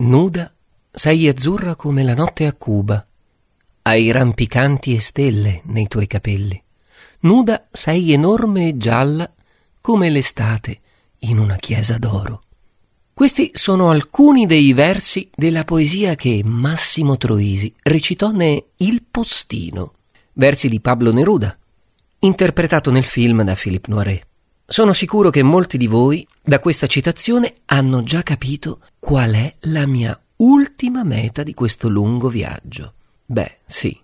Nuda, sei azzurra come la notte a Cuba. Hai rampicanti e stelle nei tuoi capelli. Nuda sei enorme e gialla come l'estate in una chiesa d'oro. Questi sono alcuni dei versi della poesia che Massimo Troisi recitò ne Il Postino, versi di Pablo Neruda, interpretato nel film da Philippe Noiret. Sono sicuro che molti di voi da questa citazione hanno già capito qual è la mia ultima meta di questo lungo viaggio. Beh, sì,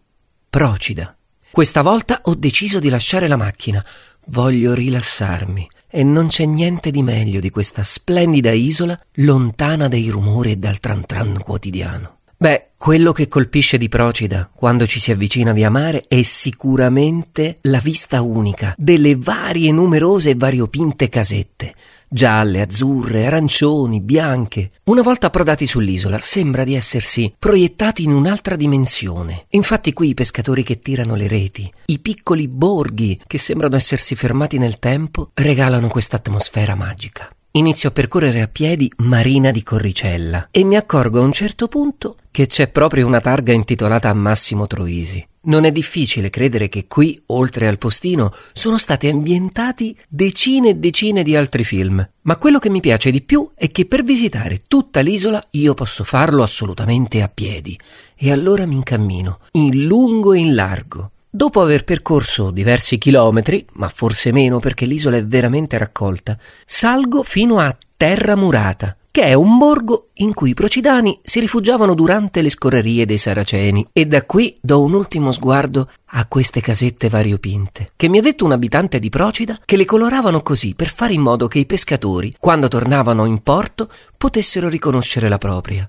Procida. Questa volta ho deciso di lasciare la macchina. Voglio rilassarmi, e non c'è niente di meglio di questa splendida isola lontana dai rumori e dal tran tran quotidiano. Beh, quello che colpisce di Procida quando ci si avvicina via mare è sicuramente la vista unica delle varie numerose e variopinte casette, gialle, azzurre, arancioni, bianche. Una volta approdati sull'isola, sembra di essersi proiettati in un'altra dimensione. Infatti qui i pescatori che tirano le reti, i piccoli borghi che sembrano essersi fermati nel tempo, regalano questa atmosfera magica. Inizio a percorrere a piedi Marina di Corricella e mi accorgo a un certo punto che c'è proprio una targa intitolata a Massimo Troisi. Non è difficile credere che qui, oltre al postino, sono stati ambientati decine e decine di altri film. Ma quello che mi piace di più è che per visitare tutta l'isola io posso farlo assolutamente a piedi. E allora mi incammino, in lungo e in largo. Dopo aver percorso diversi chilometri, ma forse meno perché l'isola è veramente raccolta, salgo fino a Terra Murata, che è un borgo in cui i procidani si rifugiavano durante le scorrerie dei saraceni. E da qui do un ultimo sguardo a queste casette variopinte, che mi ha detto un abitante di Procida che le coloravano così per fare in modo che i pescatori, quando tornavano in porto, potessero riconoscere la propria.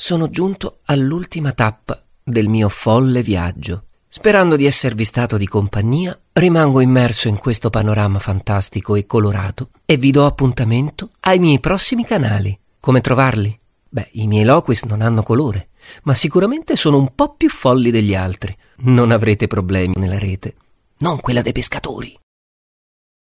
Sono giunto all'ultima tappa del mio folle viaggio. Sperando di esservi stato di compagnia, rimango immerso in questo panorama fantastico e colorato e vi do appuntamento ai miei prossimi canali. Come trovarli? Beh, i miei loquis non hanno colore, ma sicuramente sono un po' più folli degli altri. Non avrete problemi nella rete. Non quella dei pescatori.